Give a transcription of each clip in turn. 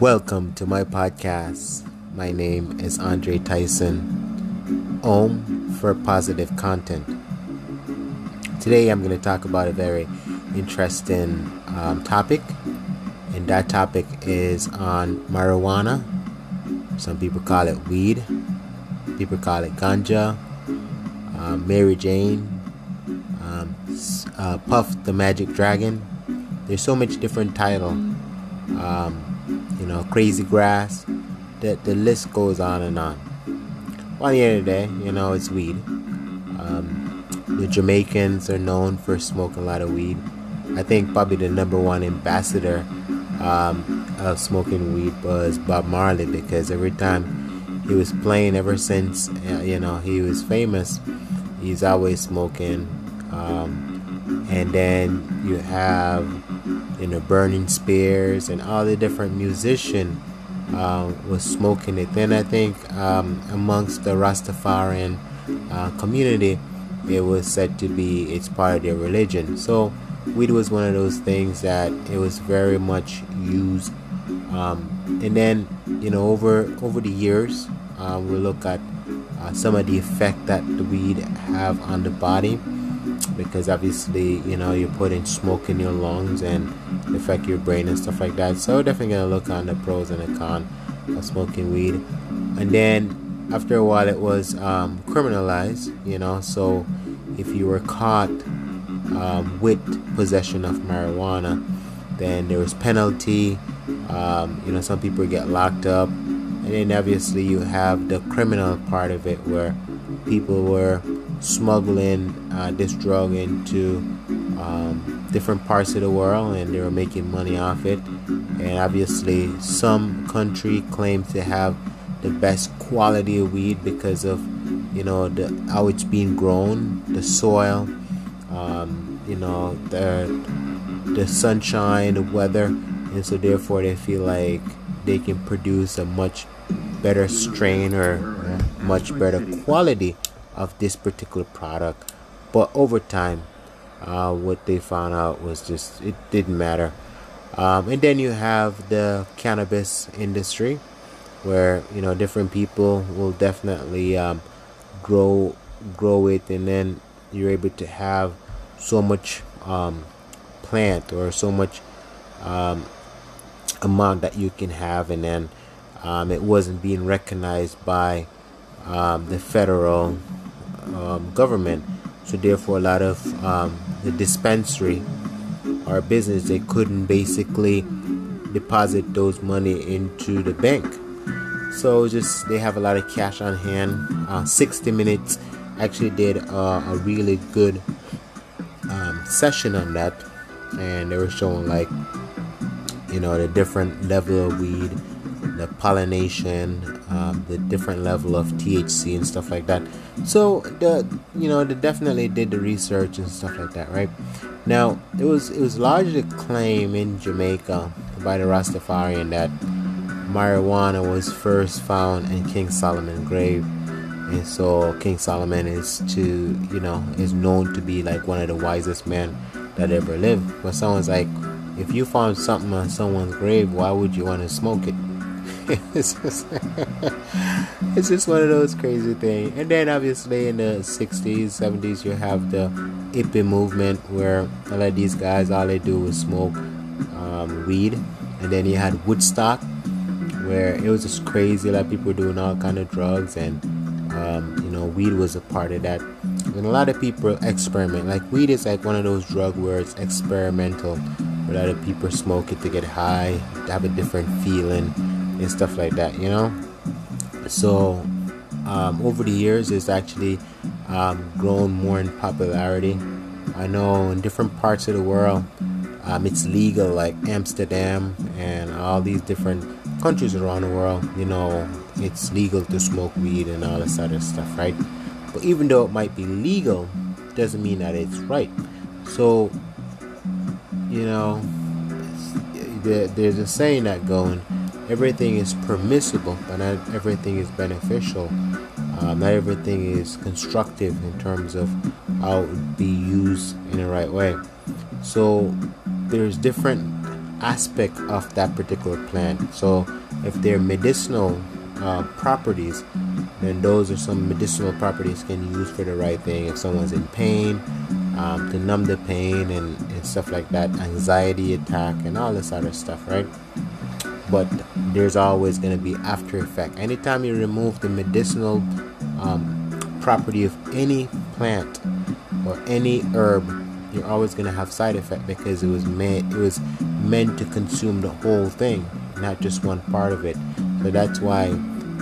Welcome to my podcast. My name is Andre Tyson, Om for Positive Content. Today I'm going to talk about a very interesting um, topic, and that topic is on marijuana. Some people call it weed, people call it ganja, uh, Mary Jane, um, uh, Puff the Magic Dragon. There's so much different title. Um, you know, crazy grass. The, the list goes on and on. Well, at the end of the day, you know, it's weed. Um, the Jamaicans are known for smoking a lot of weed. I think probably the number one ambassador um, of smoking weed was Bob Marley because every time he was playing, ever since uh, you know he was famous, he's always smoking. Um, and then you have you know Burning Spears and all the different musician uh, was smoking it. Then I think um, amongst the Rastafarian uh, community, it was said to be it's part of their religion. So weed was one of those things that it was very much used. Um, and then you know over over the years, uh, we look at uh, some of the effect that the weed have on the body because obviously you know you're putting smoke in your lungs and affect your brain and stuff like that. So definitely gonna look on the pros and the cons of smoking weed. And then after a while it was um, criminalized you know? So if you were caught um, with possession of marijuana then there was penalty. Um, you know some people get locked up. And then obviously you have the criminal part of it where people were smuggling uh, this drug into um, different parts of the world and they were making money off it. And obviously, some country claims to have the best quality of weed because of you know the how it's being grown, the soil, um, you know the the sunshine, the weather, and so therefore they feel like they can produce a much better strain or much better quality of this particular product. But over time, uh, what they found out was just it didn't matter. Um, and then you have the cannabis industry, where you know different people will definitely um, grow grow it, and then you're able to have so much um, plant or so much um, amount that you can have, and then um, it wasn't being recognized by um, the federal um, government. So therefore, a lot of um, the dispensary or business they couldn't basically deposit those money into the bank. So just they have a lot of cash on hand. Uh, 60 Minutes actually did uh, a really good um, session on that, and they were showing like you know the different level of weed the pollination, um, the different level of THC and stuff like that. So the you know they definitely did the research and stuff like that, right? Now it was it was largely claimed in Jamaica by the Rastafarian that marijuana was first found in King Solomon's grave. And so King Solomon is to you know is known to be like one of the wisest men that ever lived. But someone's like, if you found something on someone's grave, why would you want to smoke it? it's just it's just one of those crazy things. And then obviously in the 60s, 70s, you have the hippie movement where a lot of these guys all they do is smoke um, weed. And then you had Woodstock where it was just crazy. A lot of people were doing all kind of drugs and um, you know weed was a part of that. And a lot of people experiment. Like weed is like one of those drugs where it's experimental. A lot of people smoke it to get high, to have a different feeling and stuff like that, you know. So um, over the years, it's actually um, grown more in popularity. I know in different parts of the world, um, it's legal, like Amsterdam and all these different countries around the world. You know, it's legal to smoke weed and all this other stuff, right? But even though it might be legal, doesn't mean that it's right. So, you know, there's a saying that going everything is permissible, but not everything is beneficial. Um, not everything is constructive in terms of how it would be used in the right way. So there's different aspect of that particular plant. So if they're medicinal uh, properties, then those are some medicinal properties can use for the right thing. If someone's in pain, um, to numb the pain and, and stuff like that, anxiety attack, and all this other stuff, right? But there's always going to be after effect. Anytime you remove the medicinal um, property of any plant or any herb, you're always going to have side effect because it was meant it was meant to consume the whole thing, not just one part of it. So that's why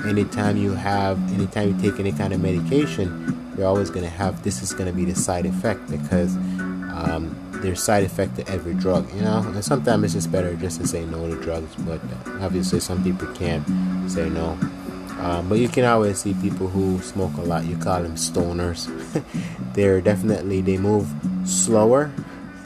anytime you have anytime you take any kind of medication, you're always going to have this is going to be the side effect because um, there's side effect to every drug, you know. And sometimes it's just better just to say no to drugs, but obviously some people can't say no. Um, but you can always see people who smoke a lot. You call them stoners. They're definitely they move slower.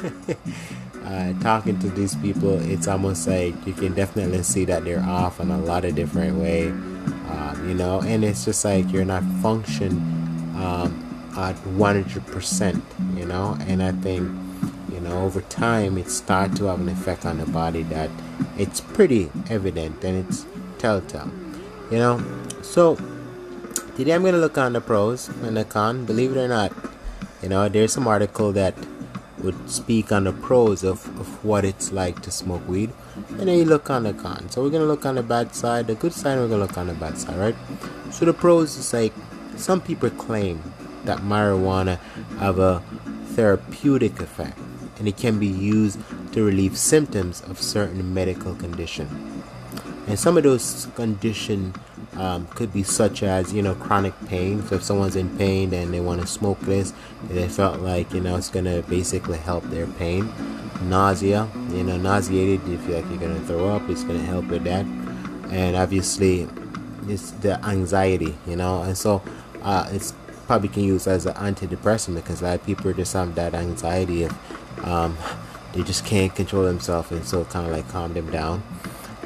uh, talking to these people, it's almost like you can definitely see that they're off in a lot of different way. Um, you know, and it's just like you're not function um, at 100%. You know, and I think know over time it starts to have an effect on the body that it's pretty evident and it's telltale. You know, so today I'm gonna look on the pros and the con. Believe it or not, you know, there's some article that would speak on the pros of, of what it's like to smoke weed, and then you look on the con. So we're gonna look on the bad side, the good side, we're gonna look on the bad side, right? So the pros is like some people claim that marijuana have a therapeutic effect and it can be used to relieve symptoms of certain medical condition. And some of those conditions um, could be such as you know chronic pain. So if someone's in pain and they want to smoke this, they felt like you know it's gonna basically help their pain. Nausea, you know, nauseated. You feel like you're gonna throw up, it's gonna help with that. And obviously, it's the anxiety, you know, and so uh, it's probably can use as an antidepressant because a lot of people just have that anxiety if um, they just can't control themselves, and so kind of like calm them down.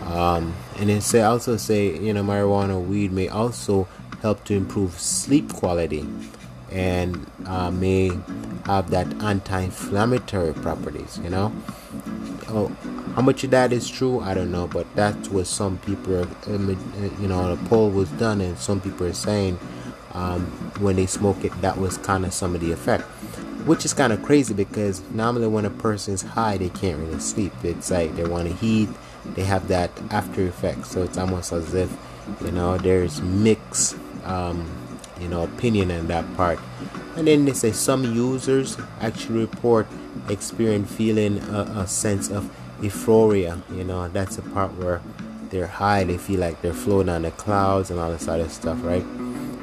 Um, and then say also say you know marijuana weed may also help to improve sleep quality and uh, may have that anti-inflammatory properties you know? Oh, how much of that is true? I don't know but that's what some people are, uh, you know the poll was done and some people are saying um, when they smoke it that was kind of some of the effect which is kind of crazy because normally when a person's high they can't really sleep it's like they want to heat they have that after effect. So it's almost as if you know there's mixed um, you know opinion in that part. And then they say some users actually report experience feeling a, a sense of euphoria. You know that's the part where they're high. They feel like they're floating on the clouds and all this other stuff, right?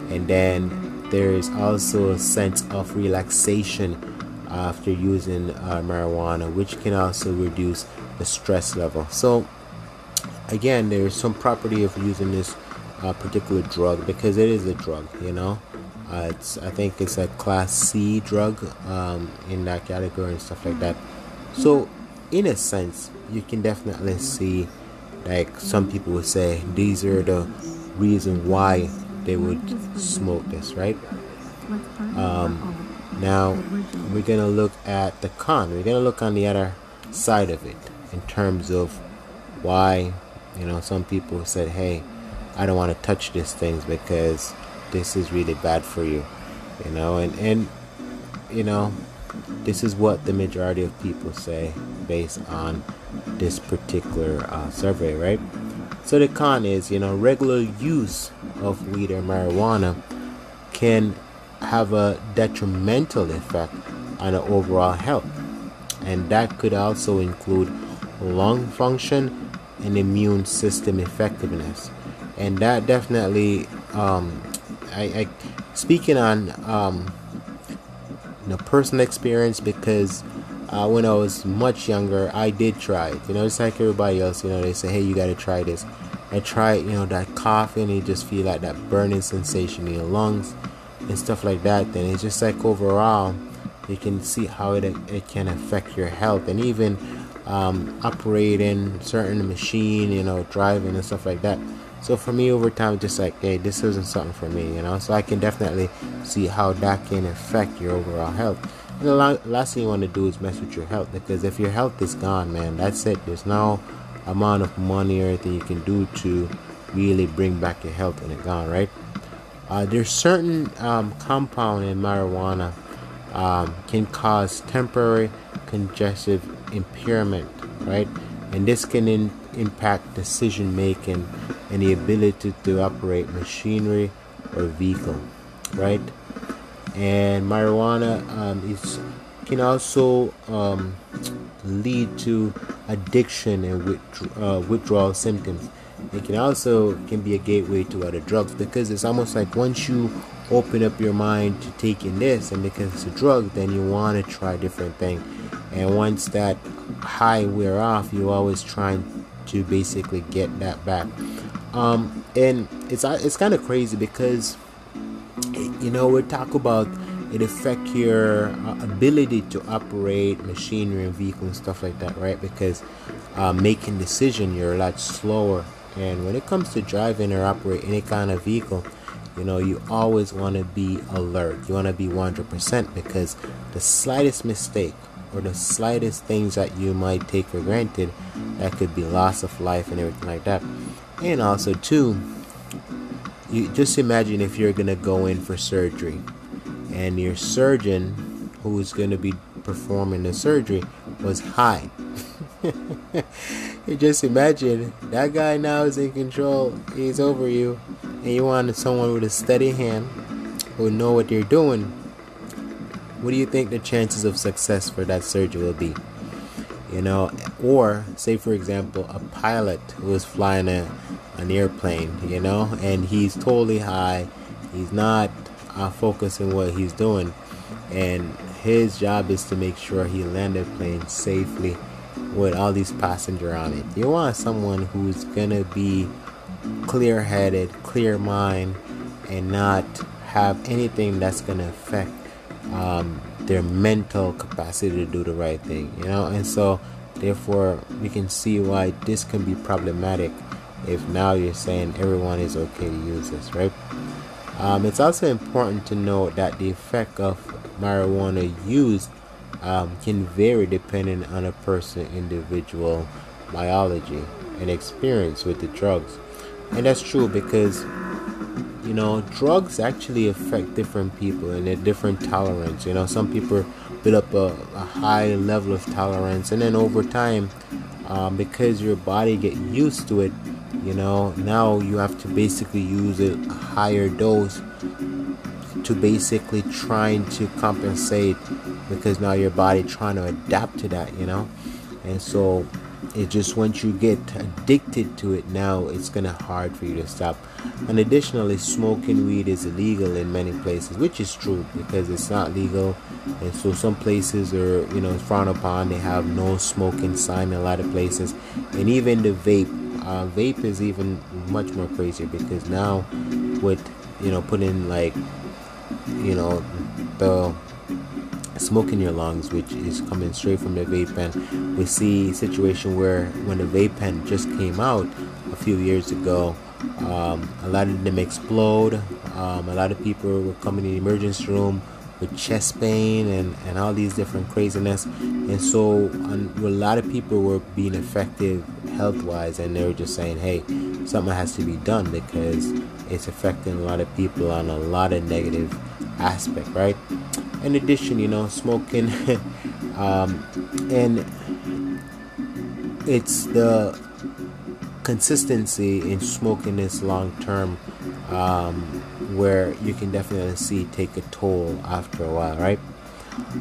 And then there is also a sense of relaxation after using uh, marijuana, which can also reduce the stress level. So, again, there's some property of using this uh, particular drug because it is a drug, you know. Uh, it's I think it's a class C drug um, in that category and stuff like that. So, in a sense, you can definitely see, like some people would say, these are the reason why they would smoke this, right? Um, now we're gonna look at the con. We're gonna look on the other side of it in terms of why you know some people said, "Hey, I don't want to touch these things because this is really bad for you," you know, and and you know this is what the majority of people say based on this particular uh, survey, right? So the con is, you know, regular use of weed or marijuana can have a detrimental effect on the overall health. And that could also include lung function and immune system effectiveness. And that definitely, um, I, I speaking on um, know, personal experience because uh, when I was much younger, I did try it. You know, just like everybody else, you know, they say, hey, you got to try this. I tried, you know, that coughing, you just feel like that burning sensation in your lungs and stuff like that, then it's just like overall, you can see how it, it can affect your health and even um, operating certain machine, you know, driving and stuff like that. So for me, over time, just like, hey, this isn't something for me, you know. So I can definitely see how that can affect your overall health. The last thing you want to do is mess with your health because if your health is gone, man, that's it. There's no amount of money or anything you can do to really bring back your health when it's gone, right? Uh, there's certain um, compound in marijuana um, can cause temporary cognitive impairment, right? And this can in, impact decision making and the ability to operate machinery or vehicle, right? And marijuana um, is can also um, lead to addiction and withdraw, uh, withdrawal symptoms. It can also can be a gateway to other drugs because it's almost like once you open up your mind to taking this and because it's a drug then you want to try different things and once that high wear off you're always trying to basically get that back. Um, and it's it's kind of crazy because you know we talk about it affect your uh, ability to operate machinery and vehicle and stuff like that right because uh, making decision you're a lot slower and when it comes to driving or operate any kind of vehicle, you know, you always want to be alert. You want to be 100% because the slightest mistake or the slightest things that you might take for granted, that could be loss of life and everything like that. And also, too, you just imagine if you're to go in for surgery and your surgeon who is going to be performing the surgery was high. you just imagine that guy now is in control. He's over you, and you want someone with a steady hand who know what they're doing. What do you think the chances of success for that surgery will be? You know, or say for example, a pilot who is flying a, an airplane, you know, and he's totally high. He's not uh, focusing what he's doing, and his job is to make sure he landed plane safely with all these passenger on it. You want someone who's gonna be clear-headed, clear mind, and not have anything that's gonna affect um, their mental capacity to do the right thing. You know, and so therefore we can see why this can be problematic if now you're saying everyone is okay to use this, right? Um, it's also important to note that the effect of marijuana use um, can vary depending on a person individual biology and experience with the drugs and that's true because you know drugs actually affect different people and a different tolerance you know some people build up a, a high level of tolerance and then over time um, because your body get used to it you know? Now you have to basically use a higher dose to basically trying to compensate because now your body trying to adapt to that you know? And so it just once you get addicted to it now it's gonna hard for you to stop. And additionally smoking weed is illegal in many places which is true because it's not legal. And so some places are you know frowned upon. They have no smoking sign in a lot of places. And even the vape uh, vape is even much more crazy because now with you know putting like you know the smoke in your lungs, which is coming straight from the vape pen. We see situation where when the vape pen just came out a few years ago, um, a lot of them explode. Um, a lot of people were coming in the emergency room with chest pain and, and all these different craziness. And so a lot of people were being affected health wise, and they were just saying, hey, something has to be done because it's affecting a lot of people on a lot of negative aspect, right? In addition, you know, smoking, um, and it's the consistency in smoking this long term um, where you can definitely see take a toll after a while, right?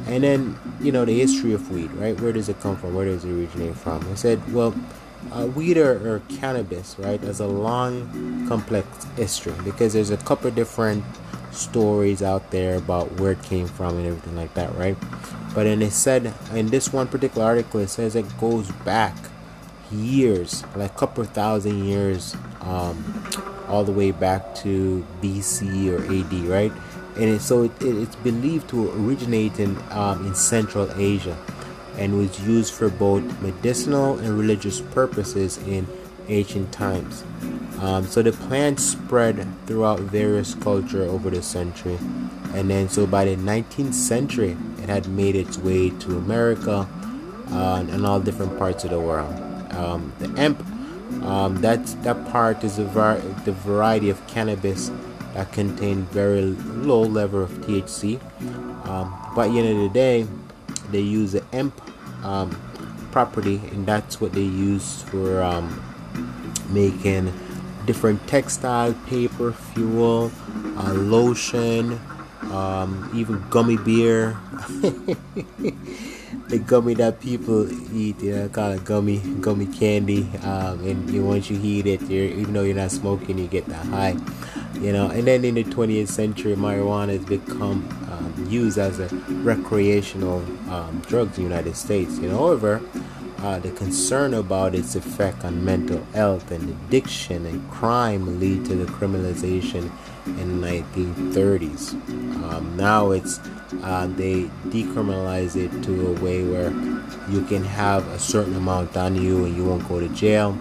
And then, you know, the history of weed, right? Where does it come from? Where does it originate from? I said, well, uh, weed or, or, cannabis, right, has a long, complex history because there's a couple different stories out there about where it came from and everything like that, right? But then it said in this one particular article, it says it goes back years, like a couple thousand years, um, all the way back to BC or AD, right? And it, so it, it, it's believed to originate in um, in Central Asia, and was used for both medicinal and religious purposes in ancient times. Um, so the plant spread throughout various culture over the century, and then so by the 19th century, it had made its way to America uh, and all different parts of the world. Um, the hemp, um, that that part is a var- the variety of cannabis that contain very low level of THC. Um, but at the end of the day, they use the hemp um, property, and that's what they use for um, making different textile, paper, fuel, uh, lotion, um, even gummy beer. the gummy that people eat, you know, call it gummy gummy candy. Um, and you, once you eat it, even though you're not smoking, you get that high. You know, and then in the 20th century, marijuana has become um, used as a recreational um, drug in the United States. You know, however, uh, the concern about its effect on mental health and addiction and crime lead to the criminalization in the 1930s. Um, now it's uh, they decriminalize it to a way where you can have a certain amount on you and you won't go to jail.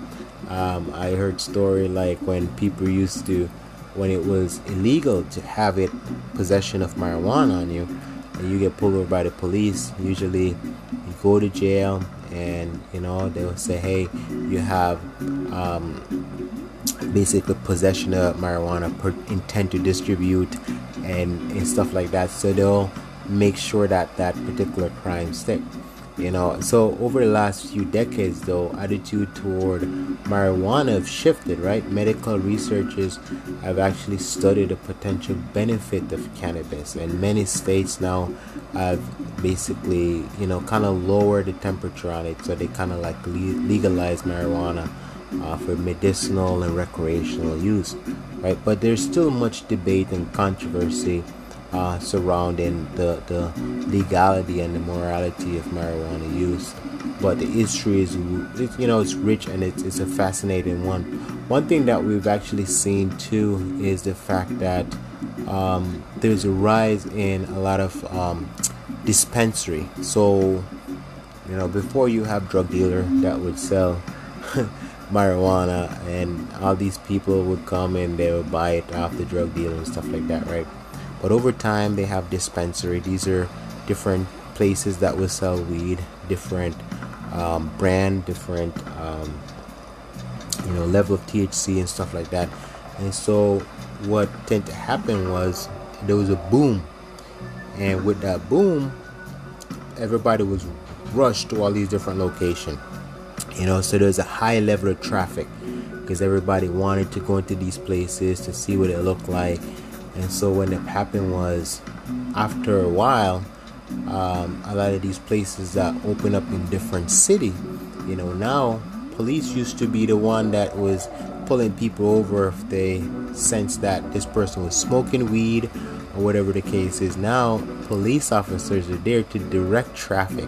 Um, I heard story like when people used to, when it was illegal to have it possession of marijuana on you, and you get pulled over by the police. Usually, you go to jail and you know they'll say hey you have um, basically possession of marijuana per intent to distribute and, and stuff like that so they'll make sure that that particular crime stick you know? So over the last few decades though attitude toward marijuana have shifted right? Medical researchers have actually studied the potential benefit of cannabis and many states now have basically you know kind of lowered the temperature on it so they kind of like legalize marijuana uh, for medicinal and recreational use right? But there's still much debate and controversy uh, surrounding the, the legality and the morality of marijuana use. But the history is, you know, it's rich and it's, it's a fascinating one. One thing that we've actually seen too is the fact that um, there's a rise in a lot of um, dispensary. So, you know, before you have drug dealer that would sell marijuana, and all these people would come and they would buy it off the drug dealer and stuff like that, right? But over time, they have dispensary. These are different places that will sell weed, different um, brand, different um, you know level of THC and stuff like that. And so, what tended to happen was there was a boom, and with that boom, everybody was rushed to all these different locations. You know, so there's a high level of traffic because everybody wanted to go into these places to see what it looked like and so when it happened was, after a while, um, a lot of these places that open up in different city, you know, now police used to be the one that was pulling people over if they sense that this person was smoking weed or whatever the case is. Now police officers are there to direct traffic.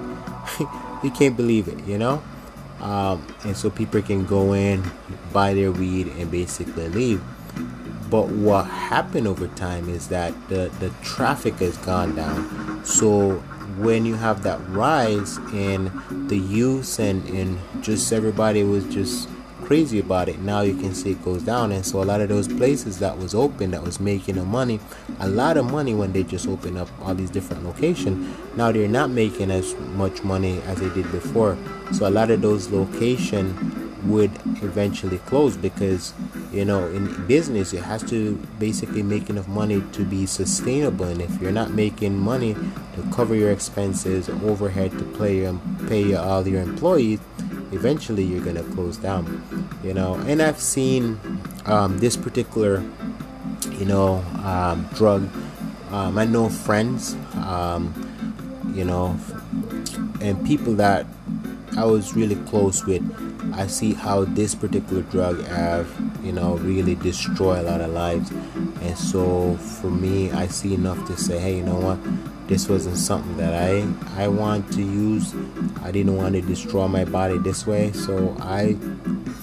you can't believe it, you know. Um, and so people can go in, buy their weed, and basically leave. But what happened over time is that the, the traffic has gone down. So when you have that rise in the use and, and just everybody was just crazy about it, now you can see it goes down. And so a lot of those places that was open, that was making a money, a lot of money when they just open up all these different locations. Now they're not making as much money as they did before. So a lot of those locations would eventually close because you know in business it has to basically make enough money to be sustainable. And if you're not making money to cover your expenses overhead to pay um, pay all your employees eventually you're gonna close down you know. And i've seen um, this particular you know um, drug um, i know friends um, you know and people that i was really close with I see how this particular drug have you know really destroy a lot of lives. And so for me I see enough to say hey you know what? This wasn't something that I I want to use. I didn't want to destroy my body this way. So I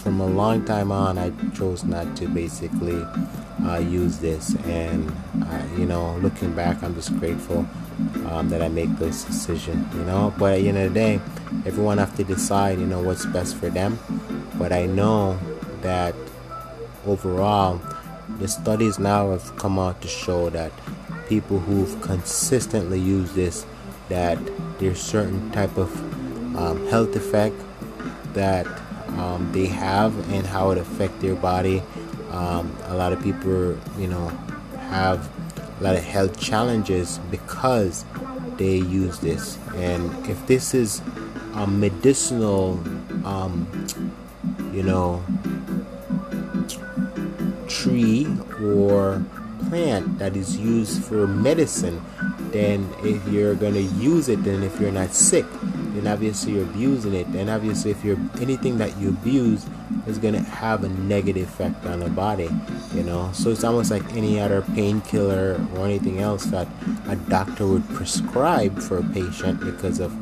from a long time on I chose not to basically uh, use this. And uh, you know looking back I'm just grateful um, that I make this decision you know? But at the end of the day everyone have to decide you know what's best for them but I know that overall the studies now have come out to show that people who've consistently used this that there's certain type of um, health effect that um, they have and how it affect their body. Um, a lot of people, you know, have a lot of health challenges because they use this. And if this is a medicinal, um, you know, tree or plant that is used for medicine, then if you're gonna use it, then if you're not sick, then obviously you're abusing it. And obviously, if you're anything that you abuse is gonna have a negative effect on the body, you know. So it's almost like any other painkiller or anything else that a doctor would prescribe for a patient because of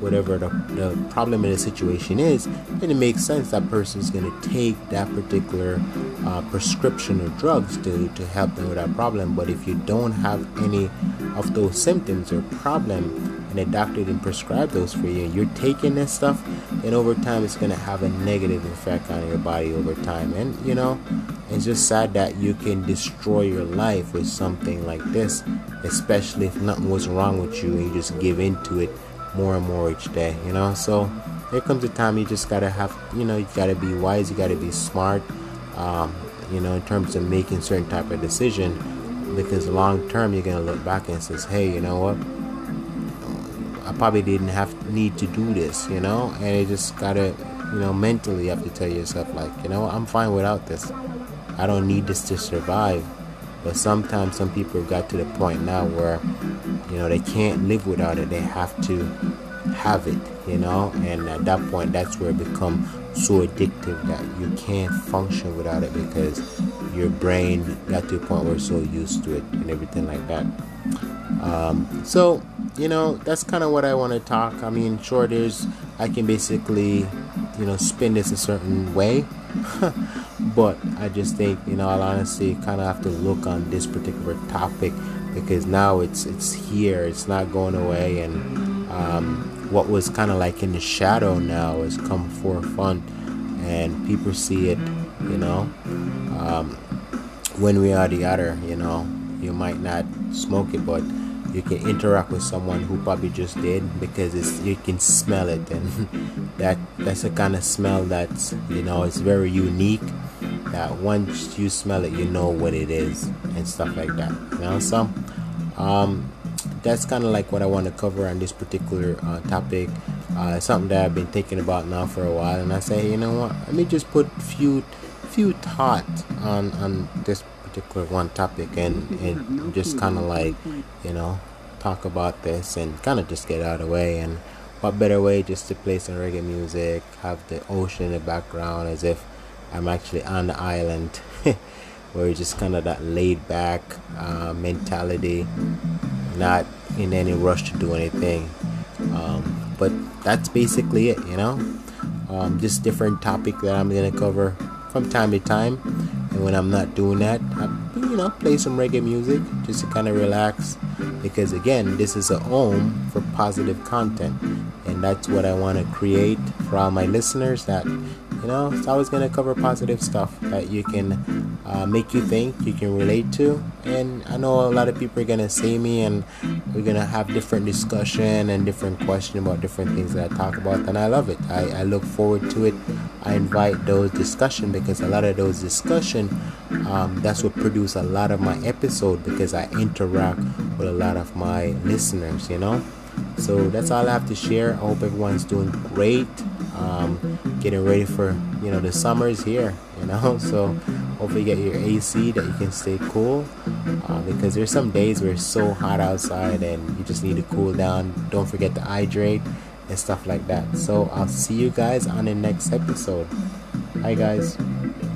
whatever the, the problem in the situation is, then it makes sense that person is to take that particular uh, prescription or drugs to, to help them with that problem. But if you don't have any of those symptoms or problem, and the doctor didn't prescribe those for you, and you're taking this stuff, and over time it's going to have a negative effect on your body over time. And you know, it's just sad that you can destroy your life with something like this, especially if nothing was wrong with you and you just give into it more and more each day, you know. So there comes a time you just gotta have, you know, you gotta be wise, you gotta be smart, um, you know, in terms of making certain type of decision, because long term you're gonna look back and says, hey, you know what? Probably didn't have need to do this, you know, and you just gotta, you know, mentally you have to tell yourself like, you know, I'm fine without this. I don't need this to survive. But sometimes some people got to the point now where, you know, they can't live without it. They have to have it, you know, and at that point, that's where it becomes so addictive that you can't function without it because your brain got to a point where it's so used to it and everything like that. Um, so, you know, that's kind of what I want to talk. I mean, sure, there's, I can basically, you know, spin this a certain way. but I just think, you know, I'll honestly kind of have to look on this particular topic because now it's it's here, it's not going away, and um, what was kind of like in the shadow now has come forefront, and people see it, you know. Um, when we are the other, you know, you might not smoke it, but you can interact with someone who probably just did because it's you can smell it and that that's a kind of smell that's you know it's very unique that once you smell it you know what it is and stuff like that you know? So um, that's kind of like what I want to cover on this particular uh, topic. Uh, something that I've been thinking about now for a while and I say hey, you know what? Let me just put few few thoughts on on this particular one topic and, and just kind of like you know talk about this and kind of just get out of the way. And what better way just to play some reggae music have the ocean in the background as if i'm actually on the island where it's just kind of that laid back uh, mentality not in any rush to do anything. Um, but that's basically it you know? Um, just different topic that i'm gonna cover from time to time and when I'm not doing that, I, you know, play some reggae music just to kind of relax. Because again, this is a home for positive content, and that's what I want to create for all my listeners. That you know, it's always going to cover positive stuff that you can uh, make you think, you can relate to. And I know a lot of people are going to see me, and we're going to have different discussion and different question about different things that I talk about. And I love it. I, I look forward to it. I invite those discussion because a lot of those discussion, um, that's what produce a lot of my episode because I interact with a lot of my listeners. You know. So that's all I have to share. I hope everyone's doing great. Um, getting ready for you know the summer is here. You know, so hopefully you get your AC that you can stay cool. Uh, because there's some days where it's so hot outside and you just need to cool down. Don't forget to hydrate and stuff like that. So I'll see you guys on the next episode. Hi guys.